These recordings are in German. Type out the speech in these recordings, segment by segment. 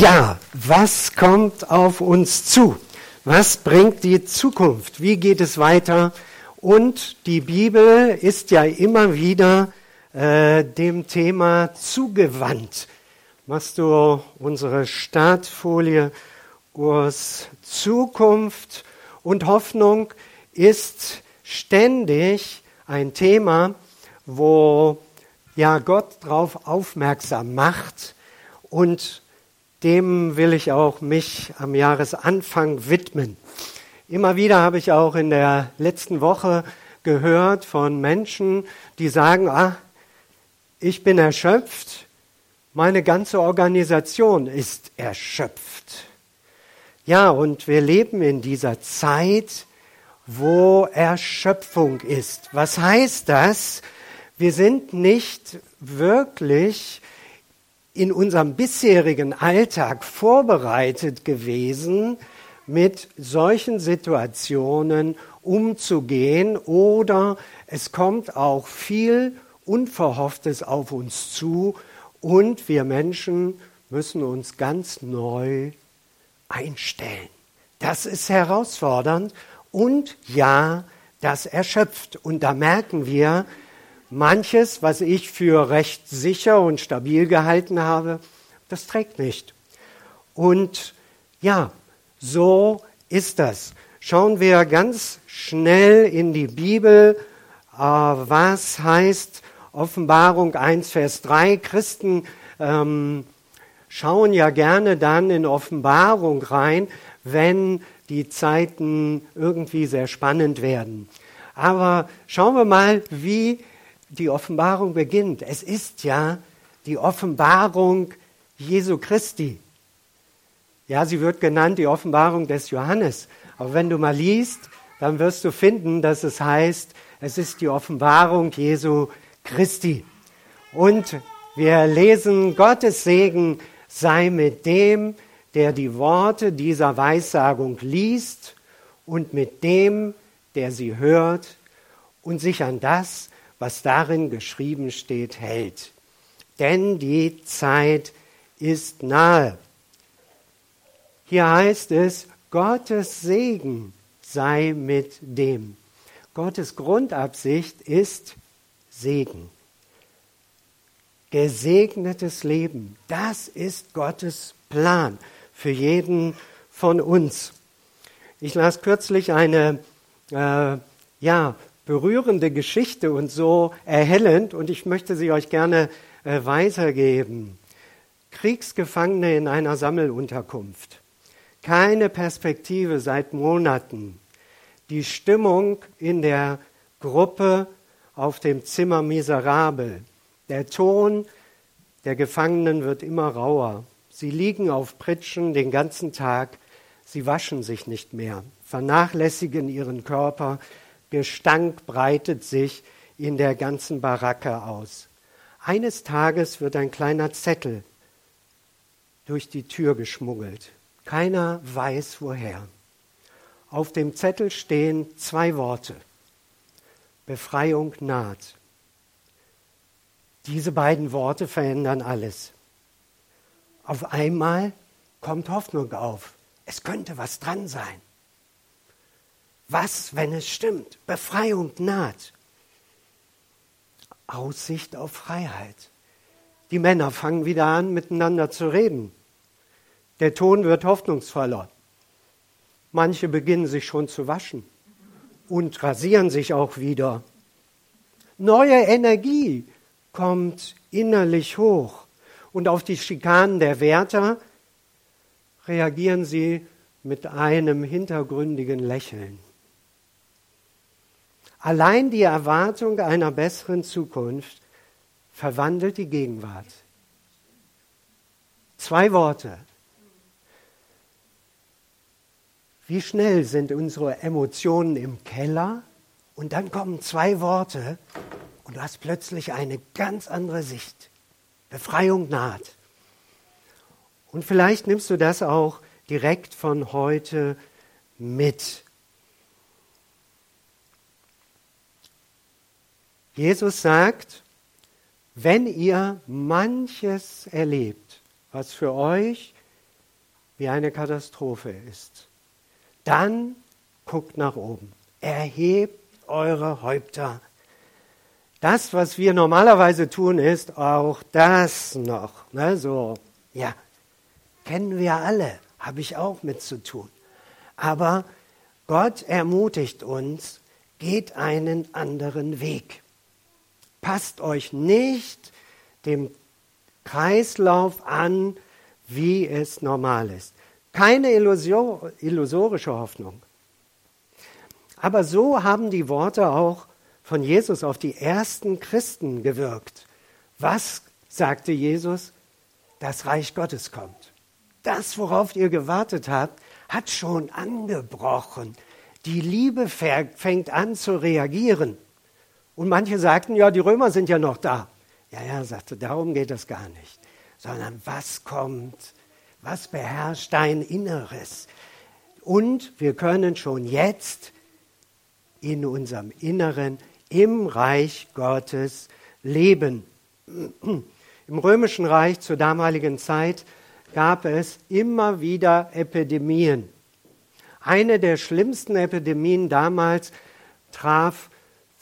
Ja, was kommt auf uns zu? Was bringt die Zukunft? Wie geht es weiter? Und die Bibel ist ja immer wieder äh, dem Thema zugewandt. Machst du unsere Startfolie Urs Zukunft und Hoffnung ist ständig ein Thema, wo ja Gott darauf aufmerksam macht und dem will ich auch mich am Jahresanfang widmen. Immer wieder habe ich auch in der letzten Woche gehört von Menschen, die sagen, ah, ich bin erschöpft, meine ganze Organisation ist erschöpft. Ja, und wir leben in dieser Zeit, wo Erschöpfung ist. Was heißt das? Wir sind nicht wirklich in unserem bisherigen Alltag vorbereitet gewesen, mit solchen Situationen umzugehen oder es kommt auch viel Unverhofftes auf uns zu und wir Menschen müssen uns ganz neu einstellen. Das ist herausfordernd und ja, das erschöpft. Und da merken wir, manches, was ich für recht sicher und stabil gehalten habe, das trägt nicht. Und ja, so ist das. Schauen wir ganz schnell in die Bibel, äh, was heißt Offenbarung 1, Vers 3. Christen ähm, schauen ja gerne dann in Offenbarung rein, wenn die Zeiten irgendwie sehr spannend werden. Aber schauen wir mal, wie die Offenbarung beginnt. Es ist ja die Offenbarung Jesu Christi. Ja, sie wird genannt die Offenbarung des Johannes. Aber wenn du mal liest, dann wirst du finden, dass es heißt, es ist die Offenbarung Jesu Christi. Und wir lesen, Gottes Segen sei mit dem, der die Worte dieser Weissagung liest und mit dem, der sie hört und sich an das, was darin geschrieben steht, hält. Denn die Zeit ist nahe. Hier heißt es, Gottes Segen sei mit dem. Gottes Grundabsicht ist Segen. Gesegnetes Leben, das ist Gottes Plan für jeden von uns. Ich las kürzlich eine äh, ja, berührende Geschichte und so erhellend und ich möchte sie euch gerne äh, weitergeben. Kriegsgefangene in einer Sammelunterkunft. Keine Perspektive seit Monaten. Die Stimmung in der Gruppe auf dem Zimmer miserabel. Der Ton der Gefangenen wird immer rauer. Sie liegen auf Pritschen den ganzen Tag. Sie waschen sich nicht mehr, vernachlässigen ihren Körper, Gestank breitet sich in der ganzen Baracke aus. Eines Tages wird ein kleiner Zettel durch die Tür geschmuggelt. Keiner weiß woher. Auf dem Zettel stehen zwei Worte. Befreiung naht. Diese beiden Worte verändern alles. Auf einmal kommt Hoffnung auf. Es könnte was dran sein. Was, wenn es stimmt? Befreiung naht. Aussicht auf Freiheit. Die Männer fangen wieder an, miteinander zu reden. Der Ton wird hoffnungsvoller. Manche beginnen sich schon zu waschen und rasieren sich auch wieder. Neue Energie kommt innerlich hoch. Und auf die Schikanen der Wärter reagieren sie mit einem hintergründigen Lächeln. Allein die Erwartung einer besseren Zukunft verwandelt die Gegenwart. Zwei Worte. Wie schnell sind unsere Emotionen im Keller und dann kommen zwei Worte und du hast plötzlich eine ganz andere Sicht. Befreiung naht. Und vielleicht nimmst du das auch direkt von heute mit. Jesus sagt, wenn ihr manches erlebt, was für euch wie eine Katastrophe ist, dann guckt nach oben. Erhebt eure Häupter. Das, was wir normalerweise tun, ist auch das noch. Ne, so, ja, kennen wir alle, habe ich auch mit zu tun. Aber Gott ermutigt uns, geht einen anderen Weg. Passt euch nicht dem Kreislauf an, wie es normal ist. Keine illusorische Hoffnung. Aber so haben die Worte auch von Jesus auf die ersten Christen gewirkt. Was sagte Jesus? Das Reich Gottes kommt. Das, worauf ihr gewartet habt, hat schon angebrochen. Die Liebe fängt an zu reagieren. Und manche sagten, ja, die Römer sind ja noch da. Ja, ja, sagte, darum geht es gar nicht. Sondern was kommt? Was beherrscht dein Inneres? Und wir können schon jetzt in unserem Inneren im Reich Gottes leben. Im römischen Reich zur damaligen Zeit gab es immer wieder Epidemien. Eine der schlimmsten Epidemien damals traf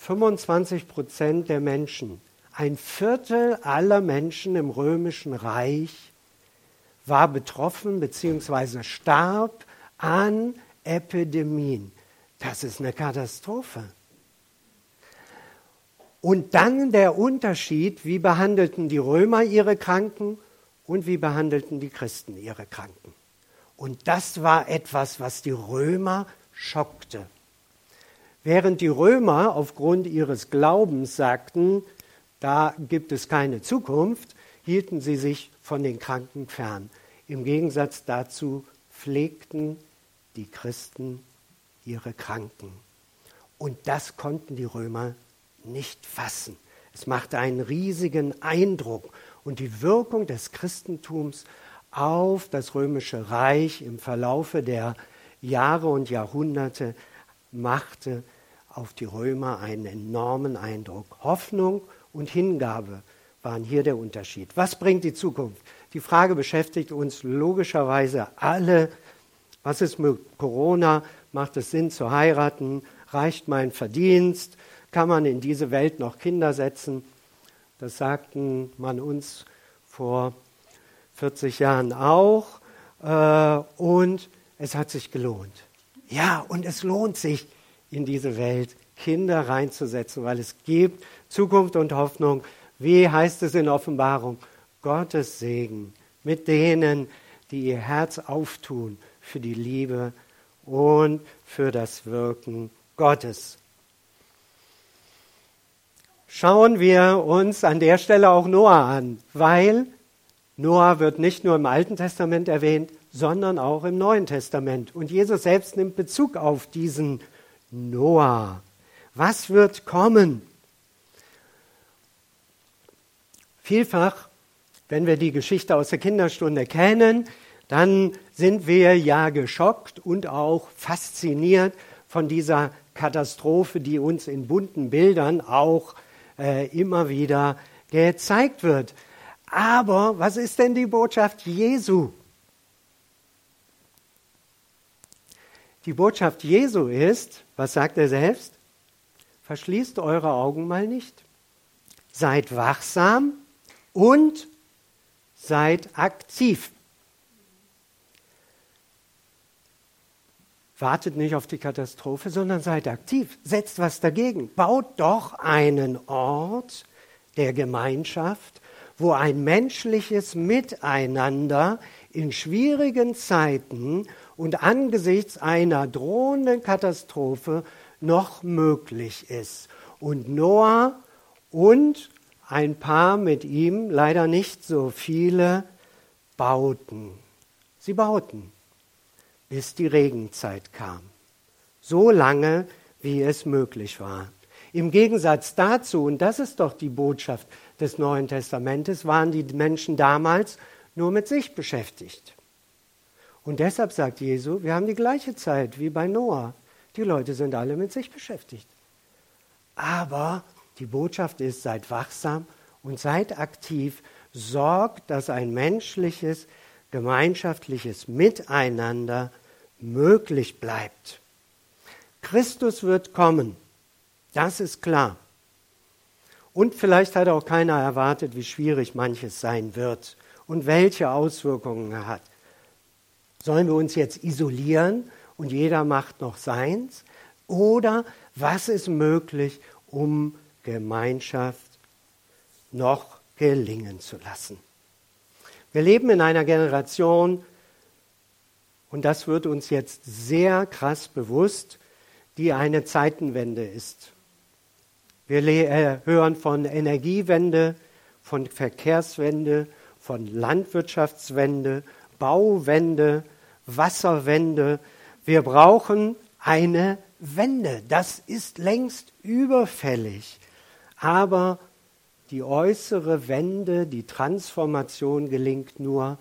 25 Prozent der Menschen. Ein Viertel aller Menschen im römischen Reich war betroffen bzw. starb an Epidemien. Das ist eine Katastrophe. Und dann der Unterschied, wie behandelten die Römer ihre Kranken und wie behandelten die Christen ihre Kranken. Und das war etwas, was die Römer schockte. Während die Römer aufgrund ihres Glaubens sagten, da gibt es keine Zukunft, hielten sie sich von den Kranken fern. Im Gegensatz dazu pflegten die Christen ihre Kranken. Und das konnten die Römer nicht fassen. Es machte einen riesigen Eindruck und die Wirkung des Christentums auf das römische Reich im Verlaufe der Jahre und Jahrhunderte machte auf die Römer einen enormen Eindruck. Hoffnung und Hingabe waren hier der Unterschied. Was bringt die Zukunft? Die Frage beschäftigt uns logischerweise alle. Was ist mit Corona? Macht es Sinn zu heiraten? Reicht mein Verdienst? Kann man in diese Welt noch Kinder setzen? Das sagten man uns vor 40 Jahren auch. Äh, und es hat sich gelohnt. Ja, und es lohnt sich, in diese Welt Kinder reinzusetzen, weil es gibt Zukunft und Hoffnung. Wie heißt es in Offenbarung? Gottes Segen mit denen, die ihr Herz auftun für die Liebe und für das Wirken Gottes. Schauen wir uns an der Stelle auch Noah an, weil Noah wird nicht nur im Alten Testament erwähnt, sondern auch im Neuen Testament. Und Jesus selbst nimmt Bezug auf diesen Noah. Was wird kommen? Vielfach, wenn wir die Geschichte aus der Kinderstunde kennen, dann sind wir ja geschockt und auch fasziniert von dieser Katastrophe, die uns in bunten Bildern auch äh, immer wieder gezeigt wird. Aber was ist denn die Botschaft Jesu? Die Botschaft Jesu ist, was sagt er selbst? Verschließt eure Augen mal nicht. Seid wachsam und seid aktiv. Wartet nicht auf die Katastrophe, sondern seid aktiv. Setzt was dagegen. Baut doch einen Ort der Gemeinschaft, wo ein menschliches Miteinander in schwierigen Zeiten und angesichts einer drohenden Katastrophe noch möglich ist. Und Noah und ein paar mit ihm, leider nicht so viele, bauten. Sie bauten, bis die Regenzeit kam. So lange, wie es möglich war. Im Gegensatz dazu, und das ist doch die Botschaft des Neuen Testamentes, waren die Menschen damals nur mit sich beschäftigt. Und deshalb sagt Jesu, wir haben die gleiche Zeit wie bei Noah. Die Leute sind alle mit sich beschäftigt. Aber die Botschaft ist, seid wachsam und seid aktiv, sorgt, dass ein menschliches gemeinschaftliches Miteinander möglich bleibt. Christus wird kommen, das ist klar. Und vielleicht hat auch keiner erwartet, wie schwierig manches sein wird und welche Auswirkungen er hat. Sollen wir uns jetzt isolieren und jeder macht noch seins? Oder was ist möglich, um Gemeinschaft noch gelingen zu lassen? Wir leben in einer Generation, und das wird uns jetzt sehr krass bewusst, die eine Zeitenwende ist. Wir äh, hören von Energiewende, von Verkehrswende, von Landwirtschaftswende, Bauwende, Wasserwende. Wir brauchen eine Wende. Das ist längst überfällig. Aber die äußere Wende, die Transformation gelingt nur,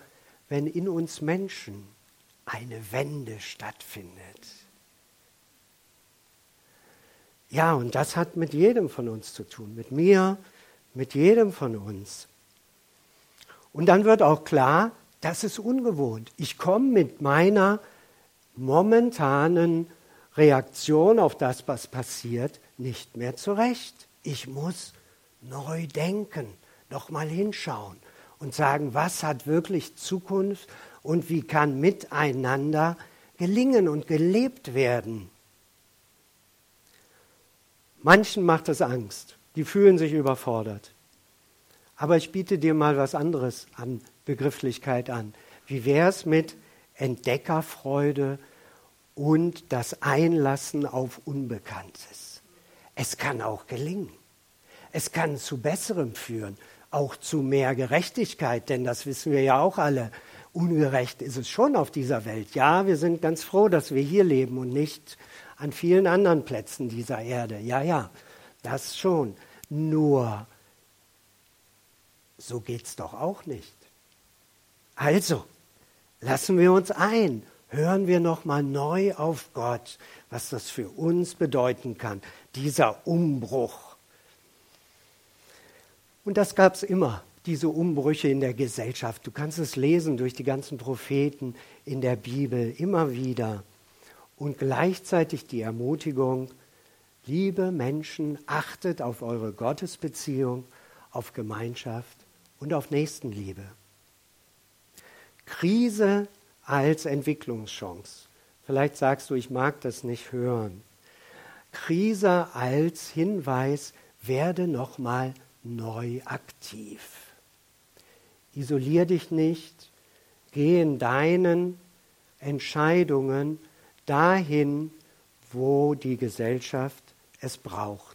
wenn in uns Menschen eine Wende stattfindet. Ja, und das hat mit jedem von uns zu tun, mit mir, mit jedem von uns. Und dann wird auch klar, das ist ungewohnt. Ich komme mit meiner momentanen Reaktion auf das, was passiert, nicht mehr zurecht. Ich muss neu denken, nochmal hinschauen und sagen, was hat wirklich Zukunft und wie kann miteinander gelingen und gelebt werden. Manchen macht es Angst, die fühlen sich überfordert. Aber ich biete dir mal was anderes an Begrifflichkeit an. Wie wäre es mit Entdeckerfreude und das Einlassen auf Unbekanntes? Es kann auch gelingen. Es kann zu Besserem führen, auch zu mehr Gerechtigkeit, denn das wissen wir ja auch alle. Ungerecht ist es schon auf dieser Welt. Ja, wir sind ganz froh, dass wir hier leben und nicht an vielen anderen Plätzen dieser Erde. Ja, ja, das schon. Nur, so geht es doch auch nicht. Also, lassen wir uns ein, hören wir nochmal neu auf Gott, was das für uns bedeuten kann, dieser Umbruch. Und das gab es immer, diese Umbrüche in der Gesellschaft. Du kannst es lesen durch die ganzen Propheten in der Bibel immer wieder. Und gleichzeitig die Ermutigung, liebe Menschen, achtet auf eure Gottesbeziehung, auf Gemeinschaft und auf Nächstenliebe. Krise als Entwicklungschance. Vielleicht sagst du, ich mag das nicht hören. Krise als Hinweis, werde nochmal neu aktiv. Isolier dich nicht, geh in deinen Entscheidungen dahin, wo die Gesellschaft es braucht.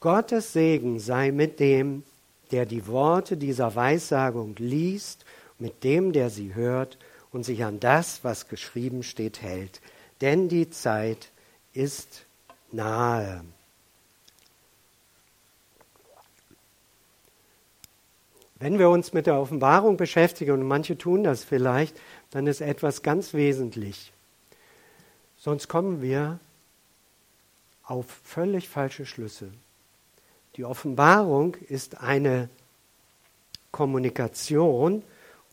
Gottes Segen sei mit dem, der die Worte dieser Weissagung liest, mit dem, der sie hört und sich an das, was geschrieben steht, hält. Denn die Zeit ist nahe. Wenn wir uns mit der Offenbarung beschäftigen, und manche tun das vielleicht, dann ist etwas ganz wesentlich. Sonst kommen wir auf völlig falsche Schlüsse. Die Offenbarung ist eine Kommunikation,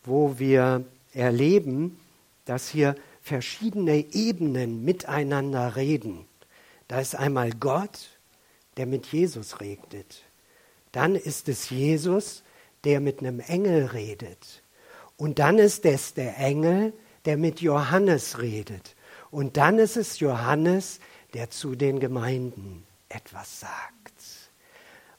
wo wir erleben, dass hier verschiedene Ebenen miteinander reden. Da ist einmal Gott, der mit Jesus redet. Dann ist es Jesus, der mit einem Engel redet. Und dann ist es der Engel, der mit Johannes redet. Und dann ist es Johannes, der zu den Gemeinden etwas sagt.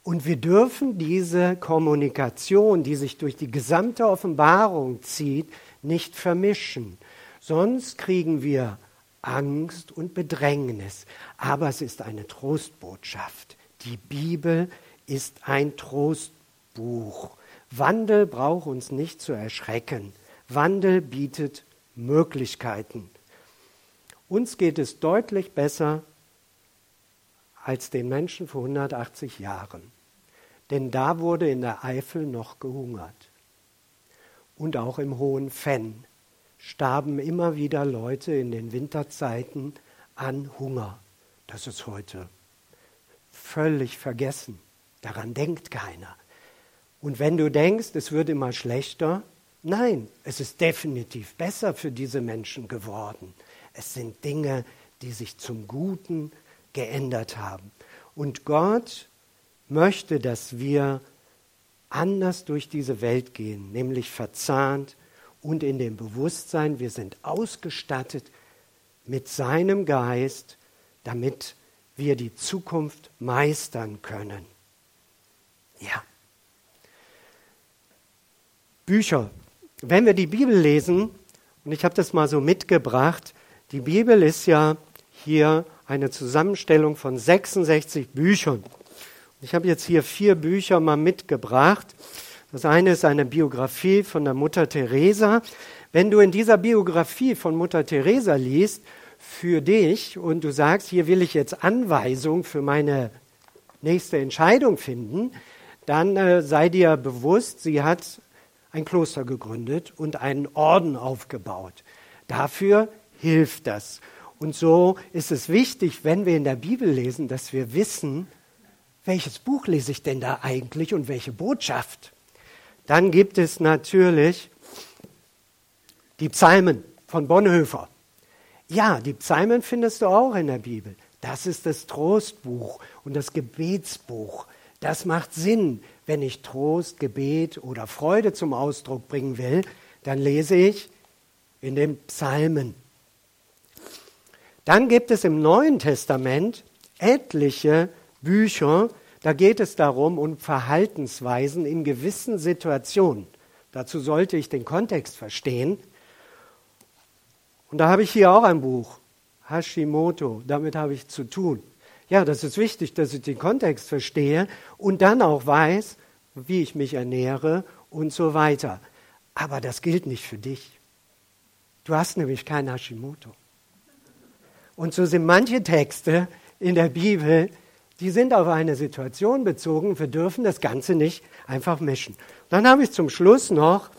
Und wir dürfen diese Kommunikation, die sich durch die gesamte Offenbarung zieht, nicht vermischen. Sonst kriegen wir Angst und Bedrängnis. Aber es ist eine Trostbotschaft. Die Bibel ist ein Trostbuch. Wandel braucht uns nicht zu erschrecken. Wandel bietet Möglichkeiten. Uns geht es deutlich besser als den Menschen vor 180 Jahren. Denn da wurde in der Eifel noch gehungert. Und auch im Hohen Fenn starben immer wieder Leute in den Winterzeiten an Hunger. Das ist heute völlig vergessen. Daran denkt keiner. Und wenn du denkst, es wird immer schlechter, nein, es ist definitiv besser für diese Menschen geworden. Es sind Dinge, die sich zum Guten geändert haben. Und Gott möchte, dass wir anders durch diese Welt gehen, nämlich verzahnt und in dem Bewusstsein, wir sind ausgestattet mit seinem Geist, damit wir die Zukunft meistern können. Ja. Bücher. Wenn wir die Bibel lesen, und ich habe das mal so mitgebracht, die Bibel ist ja hier eine Zusammenstellung von 66 Büchern. Ich habe jetzt hier vier Bücher mal mitgebracht. Das eine ist eine Biografie von der Mutter Teresa. Wenn du in dieser Biografie von Mutter Teresa liest, für dich und du sagst, hier will ich jetzt Anweisung für meine nächste Entscheidung finden, dann äh, sei dir bewusst, sie hat ein Kloster gegründet und einen Orden aufgebaut. Dafür hilft das. Und so ist es wichtig, wenn wir in der Bibel lesen, dass wir wissen, welches Buch lese ich denn da eigentlich und welche Botschaft. Dann gibt es natürlich die Psalmen von Bonhoeffer. Ja, die Psalmen findest du auch in der Bibel. Das ist das Trostbuch und das Gebetsbuch. Das macht Sinn. Wenn ich Trost, Gebet oder Freude zum Ausdruck bringen will, dann lese ich in den Psalmen. Dann gibt es im Neuen Testament etliche Bücher, da geht es darum, um Verhaltensweisen in gewissen Situationen. Dazu sollte ich den Kontext verstehen. Und da habe ich hier auch ein Buch, Hashimoto, damit habe ich zu tun. Ja, das ist wichtig, dass ich den Kontext verstehe und dann auch weiß, wie ich mich ernähre und so weiter. Aber das gilt nicht für dich. Du hast nämlich kein Hashimoto. Und so sind manche Texte in der Bibel, die sind auf eine Situation bezogen. Wir dürfen das Ganze nicht einfach mischen. Dann habe ich zum Schluss noch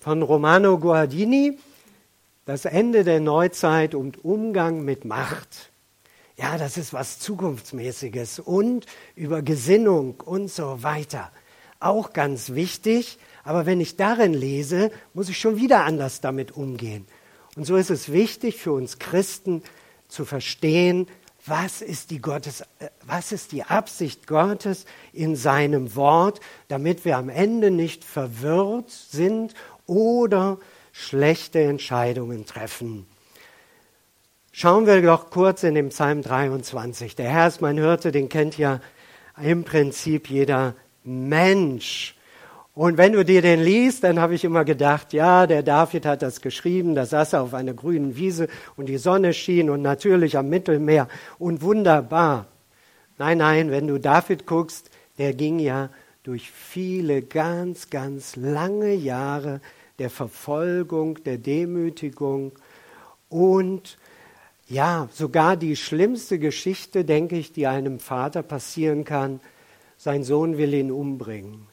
von Romano Guardini das Ende der Neuzeit und Umgang mit Macht. Ja, das ist was Zukunftsmäßiges und über Gesinnung und so weiter. Auch ganz wichtig, aber wenn ich darin lese, muss ich schon wieder anders damit umgehen. Und so ist es wichtig für uns Christen zu verstehen, was ist die Gottes, äh, was ist die Absicht Gottes in seinem Wort, damit wir am Ende nicht verwirrt sind oder schlechte Entscheidungen treffen. Schauen wir doch kurz in den Psalm 23. Der Herr ist mein Hirte, den kennt ja im Prinzip jeder Mensch. Und wenn du dir den liest, dann habe ich immer gedacht, ja, der David hat das geschrieben, da saß er auf einer grünen Wiese und die Sonne schien und natürlich am Mittelmeer und wunderbar. Nein, nein, wenn du David guckst, der ging ja durch viele ganz, ganz lange Jahre der Verfolgung, der Demütigung und ja, sogar die schlimmste Geschichte, denke ich, die einem Vater passieren kann, sein Sohn will ihn umbringen.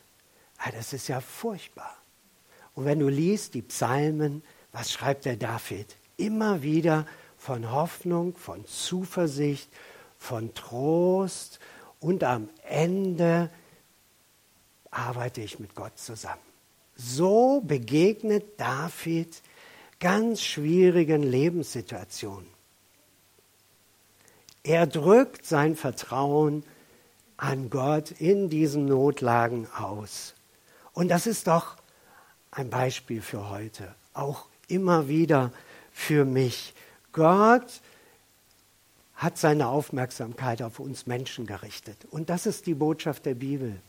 Das ist ja furchtbar. Und wenn du liest die Psalmen, was schreibt der David? Immer wieder von Hoffnung, von Zuversicht, von Trost und am Ende arbeite ich mit Gott zusammen. So begegnet David ganz schwierigen Lebenssituationen. Er drückt sein Vertrauen an Gott in diesen Notlagen aus. Und das ist doch ein Beispiel für heute, auch immer wieder für mich. Gott hat seine Aufmerksamkeit auf uns Menschen gerichtet. Und das ist die Botschaft der Bibel.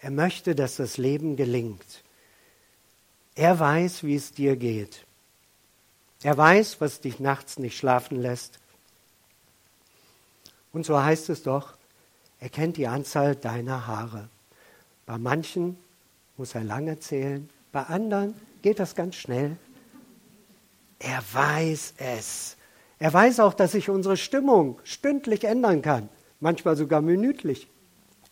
Er möchte, dass das Leben gelingt. Er weiß, wie es dir geht. Er weiß, was dich nachts nicht schlafen lässt. Und so heißt es doch, er kennt die Anzahl deiner Haare. Bei manchen muss er lange zählen, bei anderen geht das ganz schnell. Er weiß es. Er weiß auch, dass sich unsere Stimmung stündlich ändern kann, manchmal sogar minütlich.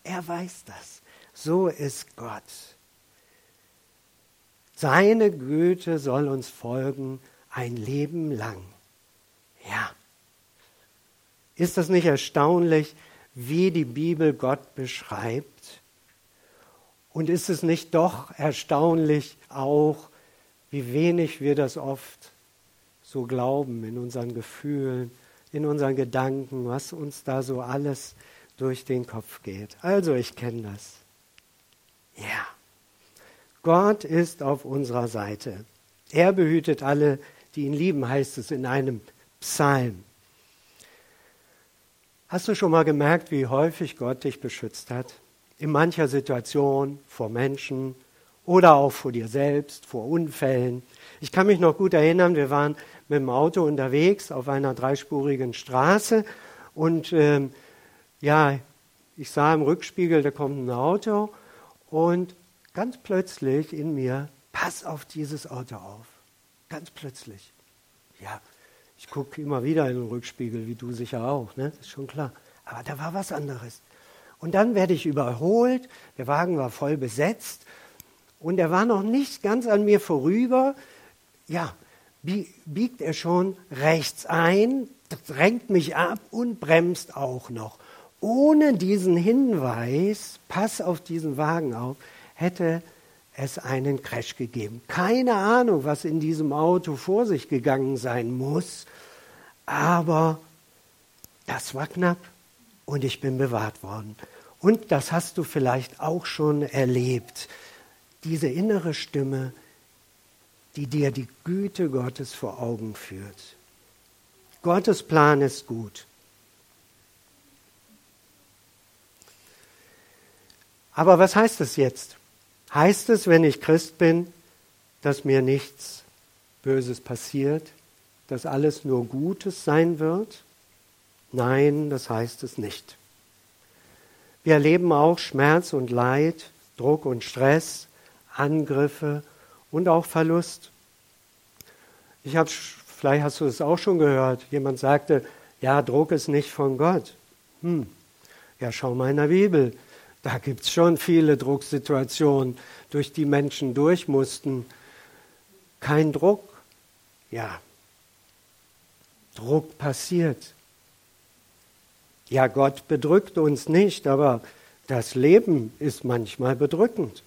Er weiß das. So ist Gott. Seine Güte soll uns folgen ein Leben lang. Ja. Ist das nicht erstaunlich, wie die Bibel Gott beschreibt? Und ist es nicht doch erstaunlich auch, wie wenig wir das oft so glauben in unseren Gefühlen, in unseren Gedanken, was uns da so alles durch den Kopf geht. Also ich kenne das. Ja. Gott ist auf unserer Seite. Er behütet alle, die ihn lieben, heißt es in einem Psalm. Hast du schon mal gemerkt, wie häufig Gott dich beschützt hat? In mancher Situation vor Menschen oder auch vor dir selbst, vor Unfällen. Ich kann mich noch gut erinnern, wir waren mit dem Auto unterwegs auf einer dreispurigen Straße und ähm, ja, ich sah im Rückspiegel, da kommt ein Auto und ganz plötzlich in mir, pass auf dieses Auto auf. Ganz plötzlich. Ja, ich gucke immer wieder in den Rückspiegel, wie du sicher auch, ne? Das ist schon klar. Aber da war was anderes. Und dann werde ich überholt, der Wagen war voll besetzt und er war noch nicht ganz an mir vorüber. Ja, biegt er schon rechts ein, drängt mich ab und bremst auch noch. Ohne diesen Hinweis, pass auf diesen Wagen auf, hätte es einen Crash gegeben. Keine Ahnung, was in diesem Auto vor sich gegangen sein muss, aber das war knapp und ich bin bewahrt worden. Und das hast du vielleicht auch schon erlebt. Diese innere Stimme, die dir die Güte Gottes vor Augen führt. Gottes Plan ist gut. Aber was heißt es jetzt? Heißt es, wenn ich Christ bin, dass mir nichts Böses passiert, dass alles nur Gutes sein wird? Nein, das heißt es nicht. Wir erleben auch Schmerz und Leid, Druck und Stress, Angriffe und auch Verlust. Ich habe, vielleicht hast du es auch schon gehört, jemand sagte, ja, Druck ist nicht von Gott. Hm, ja, schau mal in der Bibel. Da gibt es schon viele Drucksituationen, durch die Menschen durch mussten. Kein Druck. Ja, Druck passiert. Ja, Gott bedrückt uns nicht, aber das Leben ist manchmal bedrückend.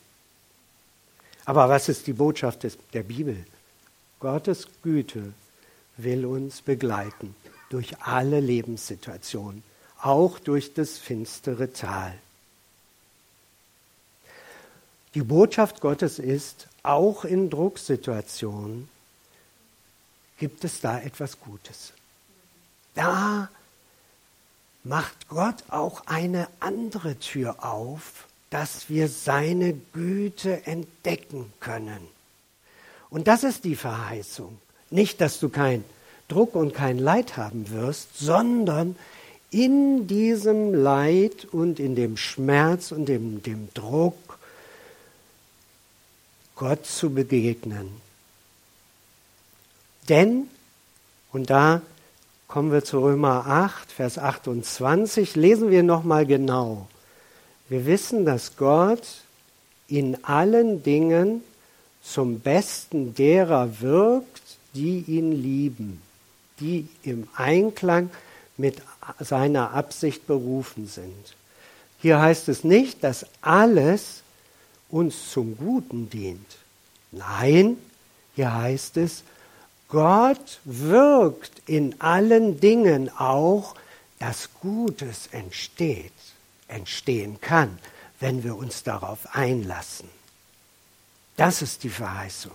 Aber was ist die Botschaft des, der Bibel? Gottes Güte will uns begleiten durch alle Lebenssituationen, auch durch das finstere Tal. Die Botschaft Gottes ist, auch in Drucksituationen gibt es da etwas Gutes. Da macht Gott auch eine andere Tür auf, dass wir seine Güte entdecken können. Und das ist die Verheißung. Nicht, dass du keinen Druck und kein Leid haben wirst, sondern in diesem Leid und in dem Schmerz und in dem Druck Gott zu begegnen. Denn, und da kommen wir zu Römer 8, Vers 28, lesen wir nochmal genau. Wir wissen, dass Gott in allen Dingen zum Besten derer wirkt, die ihn lieben, die im Einklang mit seiner Absicht berufen sind. Hier heißt es nicht, dass alles uns zum Guten dient. Nein, hier heißt es, Gott wirkt in allen Dingen auch, dass Gutes entsteht, entstehen kann, wenn wir uns darauf einlassen. Das ist die Verheißung.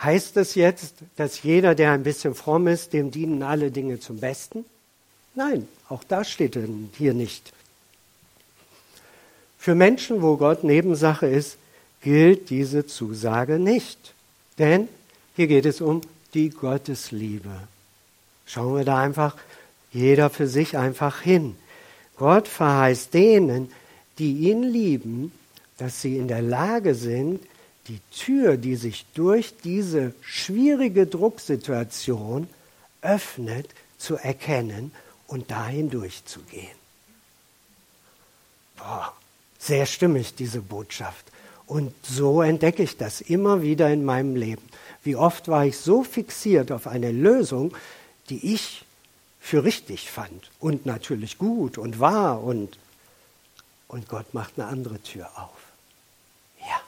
Heißt es jetzt, dass jeder, der ein bisschen fromm ist, dem dienen alle Dinge zum Besten? Nein, auch das steht hier nicht. Für Menschen, wo Gott Nebensache ist, gilt diese Zusage nicht. Denn hier geht es um die Gottesliebe. Schauen wir da einfach jeder für sich einfach hin. Gott verheißt denen, die ihn lieben, dass sie in der Lage sind, die Tür, die sich durch diese schwierige Drucksituation öffnet, zu erkennen und dahin durchzugehen. Boah, sehr stimmig, diese Botschaft. Und so entdecke ich das immer wieder in meinem Leben. Wie oft war ich so fixiert auf eine Lösung, die ich für richtig fand und natürlich gut und wahr und und Gott macht eine andere Tür auf. Ja.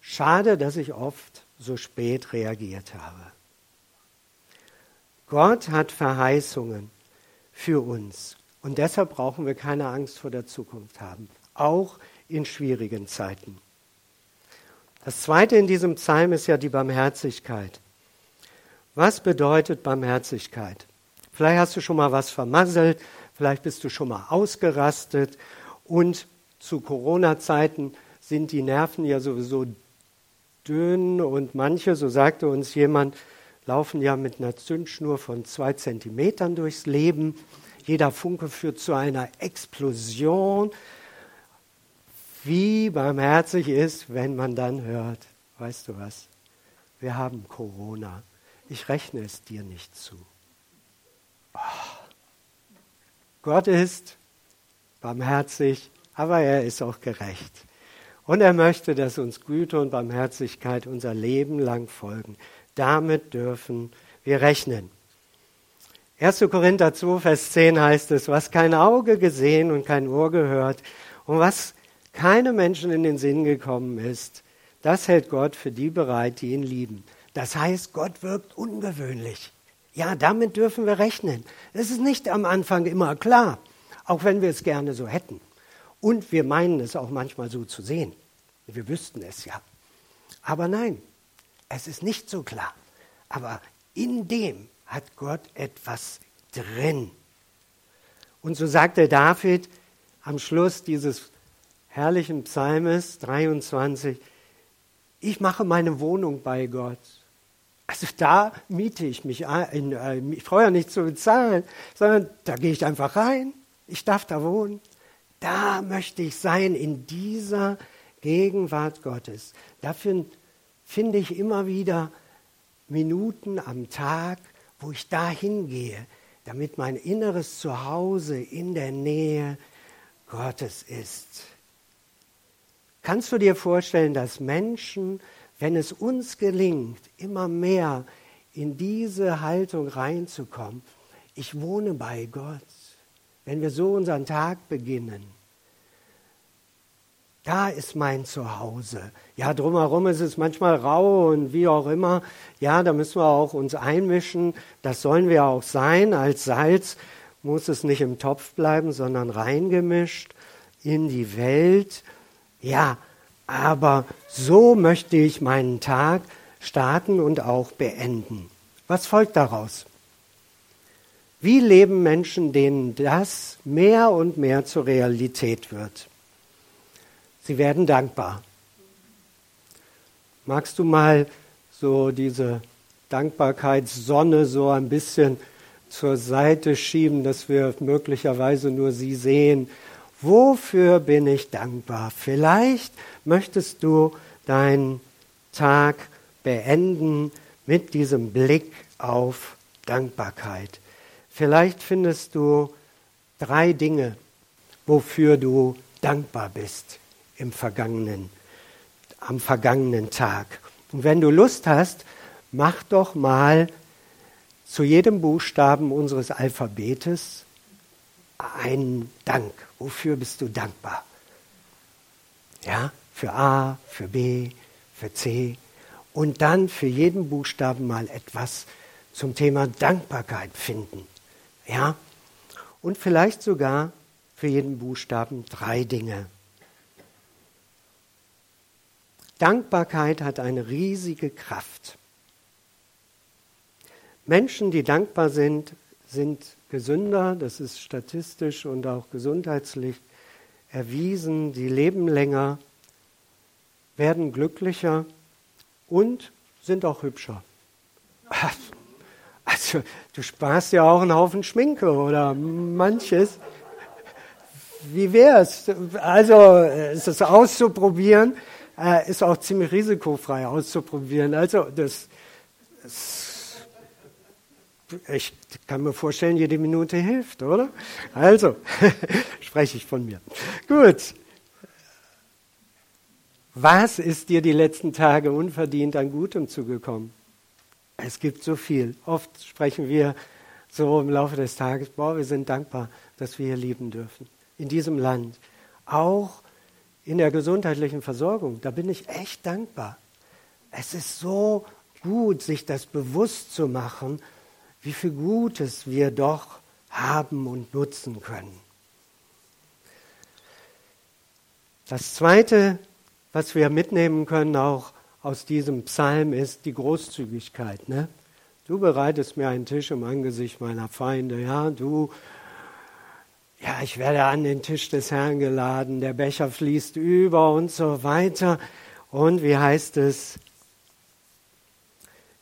Schade, dass ich oft so spät reagiert habe. Gott hat Verheißungen für uns und deshalb brauchen wir keine Angst vor der Zukunft haben, auch in schwierigen Zeiten. Das zweite in diesem Psalm ist ja die Barmherzigkeit. Was bedeutet Barmherzigkeit? Vielleicht hast du schon mal was vermasselt, vielleicht bist du schon mal ausgerastet und zu Corona-Zeiten sind die Nerven ja sowieso dünn und manche, so sagte uns jemand, laufen ja mit einer Zündschnur von zwei Zentimetern durchs Leben. Jeder Funke führt zu einer Explosion. Wie barmherzig ist, wenn man dann hört, weißt du was, wir haben Corona. Ich rechne es dir nicht zu. Oh. Gott ist barmherzig, aber er ist auch gerecht. Und er möchte, dass uns Güte und Barmherzigkeit unser Leben lang folgen. Damit dürfen wir rechnen. 1. Korinther 2, Vers 10 heißt es, was kein Auge gesehen und kein Ohr gehört und was keinem Menschen in den Sinn gekommen ist, das hält Gott für die bereit, die ihn lieben. Das heißt, Gott wirkt ungewöhnlich. Ja, damit dürfen wir rechnen. Es ist nicht am Anfang immer klar, auch wenn wir es gerne so hätten. Und wir meinen es auch manchmal so zu sehen. Wir wüssten es ja. Aber nein, es ist nicht so klar. Aber in dem hat Gott etwas drin. Und so sagte David am Schluss dieses herrlichen Psalmes 23, ich mache meine Wohnung bei Gott. Also da miete ich mich ein. Äh, ich brauche ja nicht zu bezahlen, sondern da gehe ich einfach rein. Ich darf da wohnen. Da möchte ich sein, in dieser Gegenwart Gottes. Dafür finde ich immer wieder Minuten am Tag, wo ich da hingehe, damit mein inneres Zuhause in der Nähe Gottes ist. Kannst du dir vorstellen, dass Menschen, wenn es uns gelingt, immer mehr in diese Haltung reinzukommen, ich wohne bei Gott, wenn wir so unseren Tag beginnen, da ist mein Zuhause. Ja, drumherum ist es manchmal rau und wie auch immer. Ja, da müssen wir auch uns einmischen. Das sollen wir auch sein. Als Salz muss es nicht im Topf bleiben, sondern reingemischt in die Welt. Ja, aber so möchte ich meinen Tag starten und auch beenden. Was folgt daraus? Wie leben Menschen, denen das mehr und mehr zur Realität wird? Sie werden dankbar. Magst du mal so diese Dankbarkeitssonne so ein bisschen zur Seite schieben, dass wir möglicherweise nur sie sehen? Wofür bin ich dankbar? Vielleicht möchtest du deinen Tag beenden mit diesem Blick auf Dankbarkeit. Vielleicht findest du drei Dinge, wofür du dankbar bist im vergangenen, am vergangenen Tag. Und wenn du Lust hast, mach doch mal zu jedem Buchstaben unseres Alphabetes einen Dank. Wofür bist du dankbar? Ja, für A, für B, für C und dann für jeden Buchstaben mal etwas zum Thema Dankbarkeit finden. Ja? Und vielleicht sogar für jeden Buchstaben drei Dinge. Dankbarkeit hat eine riesige Kraft. Menschen, die dankbar sind, sind gesünder, das ist statistisch und auch gesundheitlich erwiesen, die leben länger, werden glücklicher und sind auch hübscher. Also, du sparst ja auch einen Haufen Schminke oder manches. Wie wär's? Also, es ist auszuprobieren äh, ist auch ziemlich risikofrei auszuprobieren. Also das, das, ich kann mir vorstellen, jede Minute hilft, oder? Also spreche ich von mir. Gut. Was ist dir die letzten Tage unverdient an Gutem zugekommen? Es gibt so viel. Oft sprechen wir so im Laufe des Tages, boah, wir sind dankbar, dass wir hier lieben dürfen. in diesem Land, auch in der gesundheitlichen Versorgung. Da bin ich echt dankbar. Es ist so gut, sich das bewusst zu machen, wie viel Gutes wir doch haben und nutzen können. Das Zweite, was wir mitnehmen können auch aus diesem Psalm, ist die Großzügigkeit. Ne? Du bereitest mir einen Tisch im Angesicht meiner Feinde. Ja, du, ja, ich werde an den Tisch des Herrn geladen. Der Becher fließt über und so weiter. Und wie heißt es?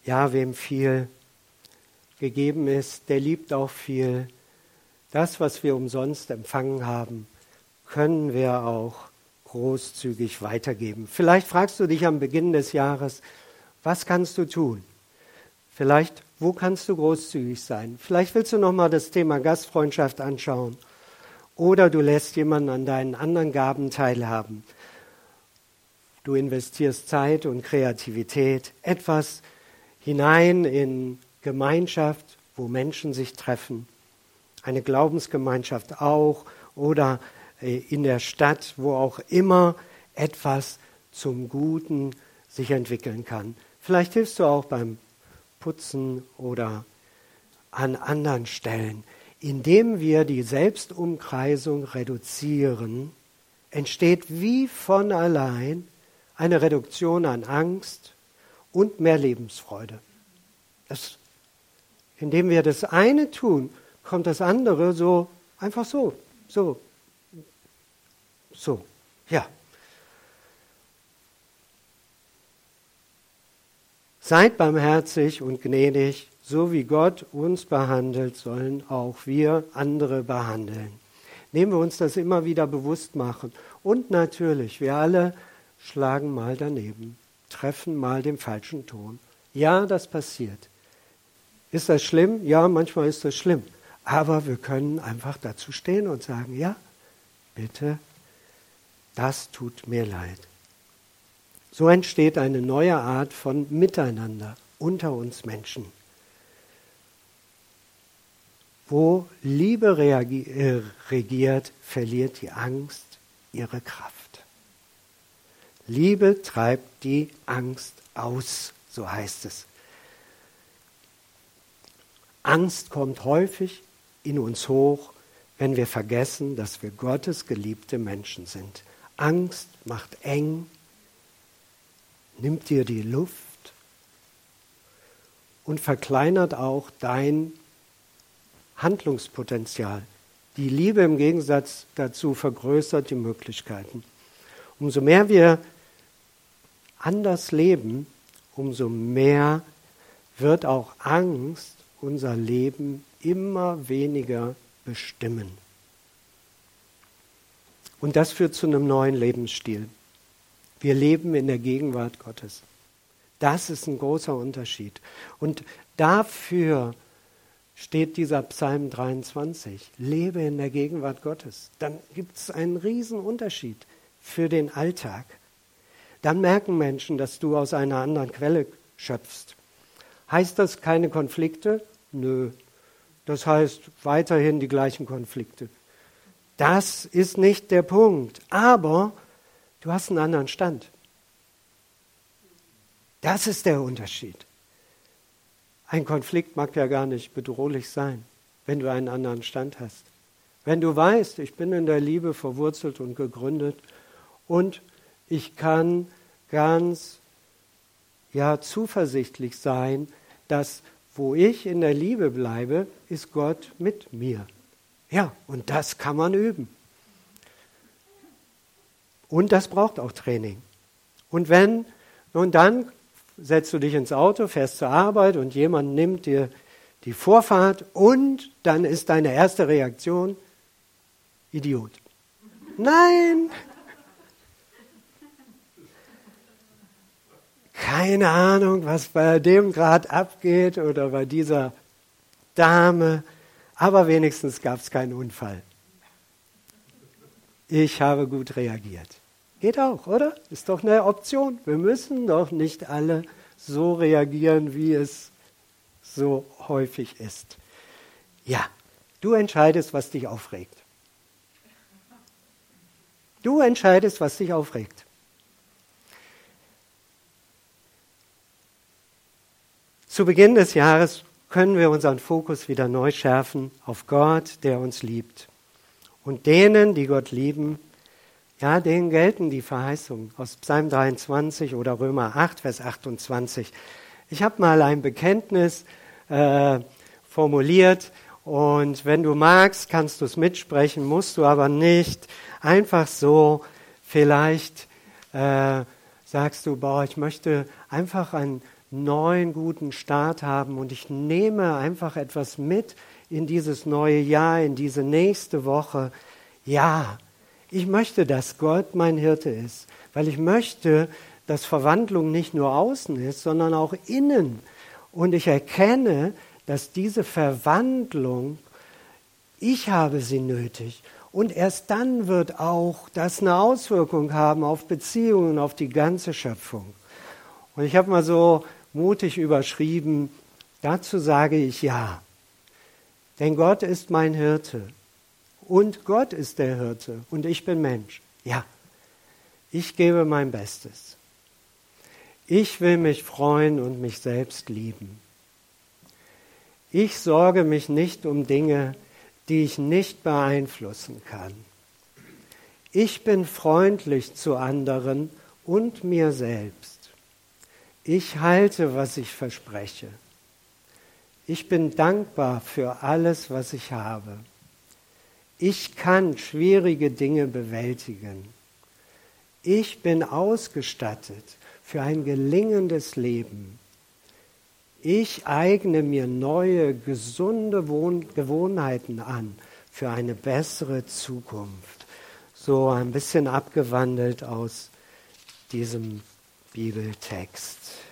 Ja, wem viel gegeben ist, der liebt auch viel. Das, was wir umsonst empfangen haben, können wir auch großzügig weitergeben. Vielleicht fragst du dich am Beginn des Jahres, was kannst du tun? Vielleicht, wo kannst du großzügig sein? Vielleicht willst du noch mal das Thema Gastfreundschaft anschauen. Oder du lässt jemanden an deinen anderen Gaben teilhaben. Du investierst Zeit und Kreativität, etwas hinein in Gemeinschaft, wo Menschen sich treffen. Eine Glaubensgemeinschaft auch oder äh, in der Stadt, wo auch immer etwas zum Guten sich entwickeln kann. Vielleicht hilfst du auch beim Putzen oder an anderen Stellen. Indem wir die Selbstumkreisung reduzieren, entsteht wie von allein eine Reduktion an Angst und mehr Lebensfreude. Das, indem wir das eine tun, kommt das andere so einfach so, so so, ja. Seid barmherzig und gnädig, so wie Gott uns behandelt, sollen auch wir andere behandeln. Nehmen wir uns das immer wieder bewusst machen. Und natürlich, wir alle schlagen mal daneben, treffen mal den falschen Ton. Ja, das passiert. Ist das schlimm? Ja, manchmal ist das schlimm. Aber wir können einfach dazu stehen und sagen, ja, bitte das tut mir leid. So entsteht eine neue Art von Miteinander unter uns Menschen, wo Liebe äh, regiert, verliert die Angst ihre Kraft. Liebe treibt die Angst aus, so heißt es. Angst kommt häufig in uns hoch, wenn wir vergessen, dass wir Gottes geliebte Menschen sind. Angst macht eng, nimmt dir die Luft und verkleinert auch dein Handlungspotenzial. Die Liebe im Gegensatz dazu vergrößert die Möglichkeiten. Umso mehr wir anders leben, umso mehr wird auch Angst unser Leben immer weniger bestimmen. Und das führt zu einem neuen Lebensstil. Wir leben in der Gegenwart Gottes. Das ist ein großer Unterschied. Und dafür steht dieser Psalm 23. Lebe in der Gegenwart Gottes. Dann gibt es einen riesen Unterschied für den Alltag. Dann merken Menschen, dass du aus einer anderen Quelle schöpfst. Heißt das keine Konflikte? Nö. Das heißt weiterhin die gleichen Konflikte. Das ist nicht der Punkt. Aber du hast einen anderen Stand. Das ist der Unterschied. Ein Konflikt mag ja gar nicht bedrohlich sein, wenn du einen anderen Stand hast. Wenn du weißt, ich bin in der Liebe verwurzelt und gegründet und ich kann ganz ja zuversichtlich sein, dass wo ich in der Liebe bleibe, ist Gott mit mir. Ja, und das kann man üben. Und das braucht auch Training. Und wenn, nun dann setzt du dich ins Auto, fährst zur Arbeit und jemand nimmt dir die Vorfahrt und dann ist deine erste Reaktion Idiot. Nein! Keine Ahnung, was bei dem gerade abgeht oder bei dieser Dame aber wenigstens gab es keinen Unfall. Ich habe gut reagiert. Geht auch, oder? Ist doch eine Option. Wir müssen doch nicht alle so reagieren, wie es so häufig ist. Ja, du entscheidest, was dich aufregt. Du entscheidest, was dich aufregt. Zu Beginn des Jahres können wir unseren Fokus wieder neu schärfen auf Gott, der uns liebt. Und denen, die Gott lieben, ja, denen gelten die Verheißungen aus Psalm 23 oder Römer 8, Vers 28. Ich habe mal ein Bekenntnis äh, formuliert und wenn du magst, kannst du es mitsprechen, musst du aber nicht. Einfach so, vielleicht äh, sagst du, boah, ich möchte einfach einen neuen guten Start haben und ich nehme einfach etwas mit in dieses neue Jahr, in diese nächste Woche. Ja, ich möchte, dass Gott mein Hirte ist, weil ich möchte, dass Verwandlung nicht nur außen ist, sondern auch innen. Und ich erkenne, dass diese Verwandlung, ich habe sie nötig. Und erst dann wird auch das eine Auswirkung haben auf Beziehungen, auf die ganze Schöpfung. Und ich habe mal so mutig überschrieben, dazu sage ich ja. Denn Gott ist mein Hirte und Gott ist der Hirte und ich bin Mensch. Ja, ich gebe mein Bestes. Ich will mich freuen und mich selbst lieben. Ich sorge mich nicht um Dinge, die ich nicht beeinflussen kann. Ich bin freundlich zu anderen und mir selbst. Ich halte, was ich verspreche. Ich bin dankbar für alles, was ich habe. Ich kann schwierige Dinge bewältigen. Ich bin ausgestattet für ein gelingendes Leben. Ich eigne mir neue, gesunde Wohn Gewohnheiten an für eine bessere Zukunft. So ein bisschen abgewandelt aus diesem Bibeltext.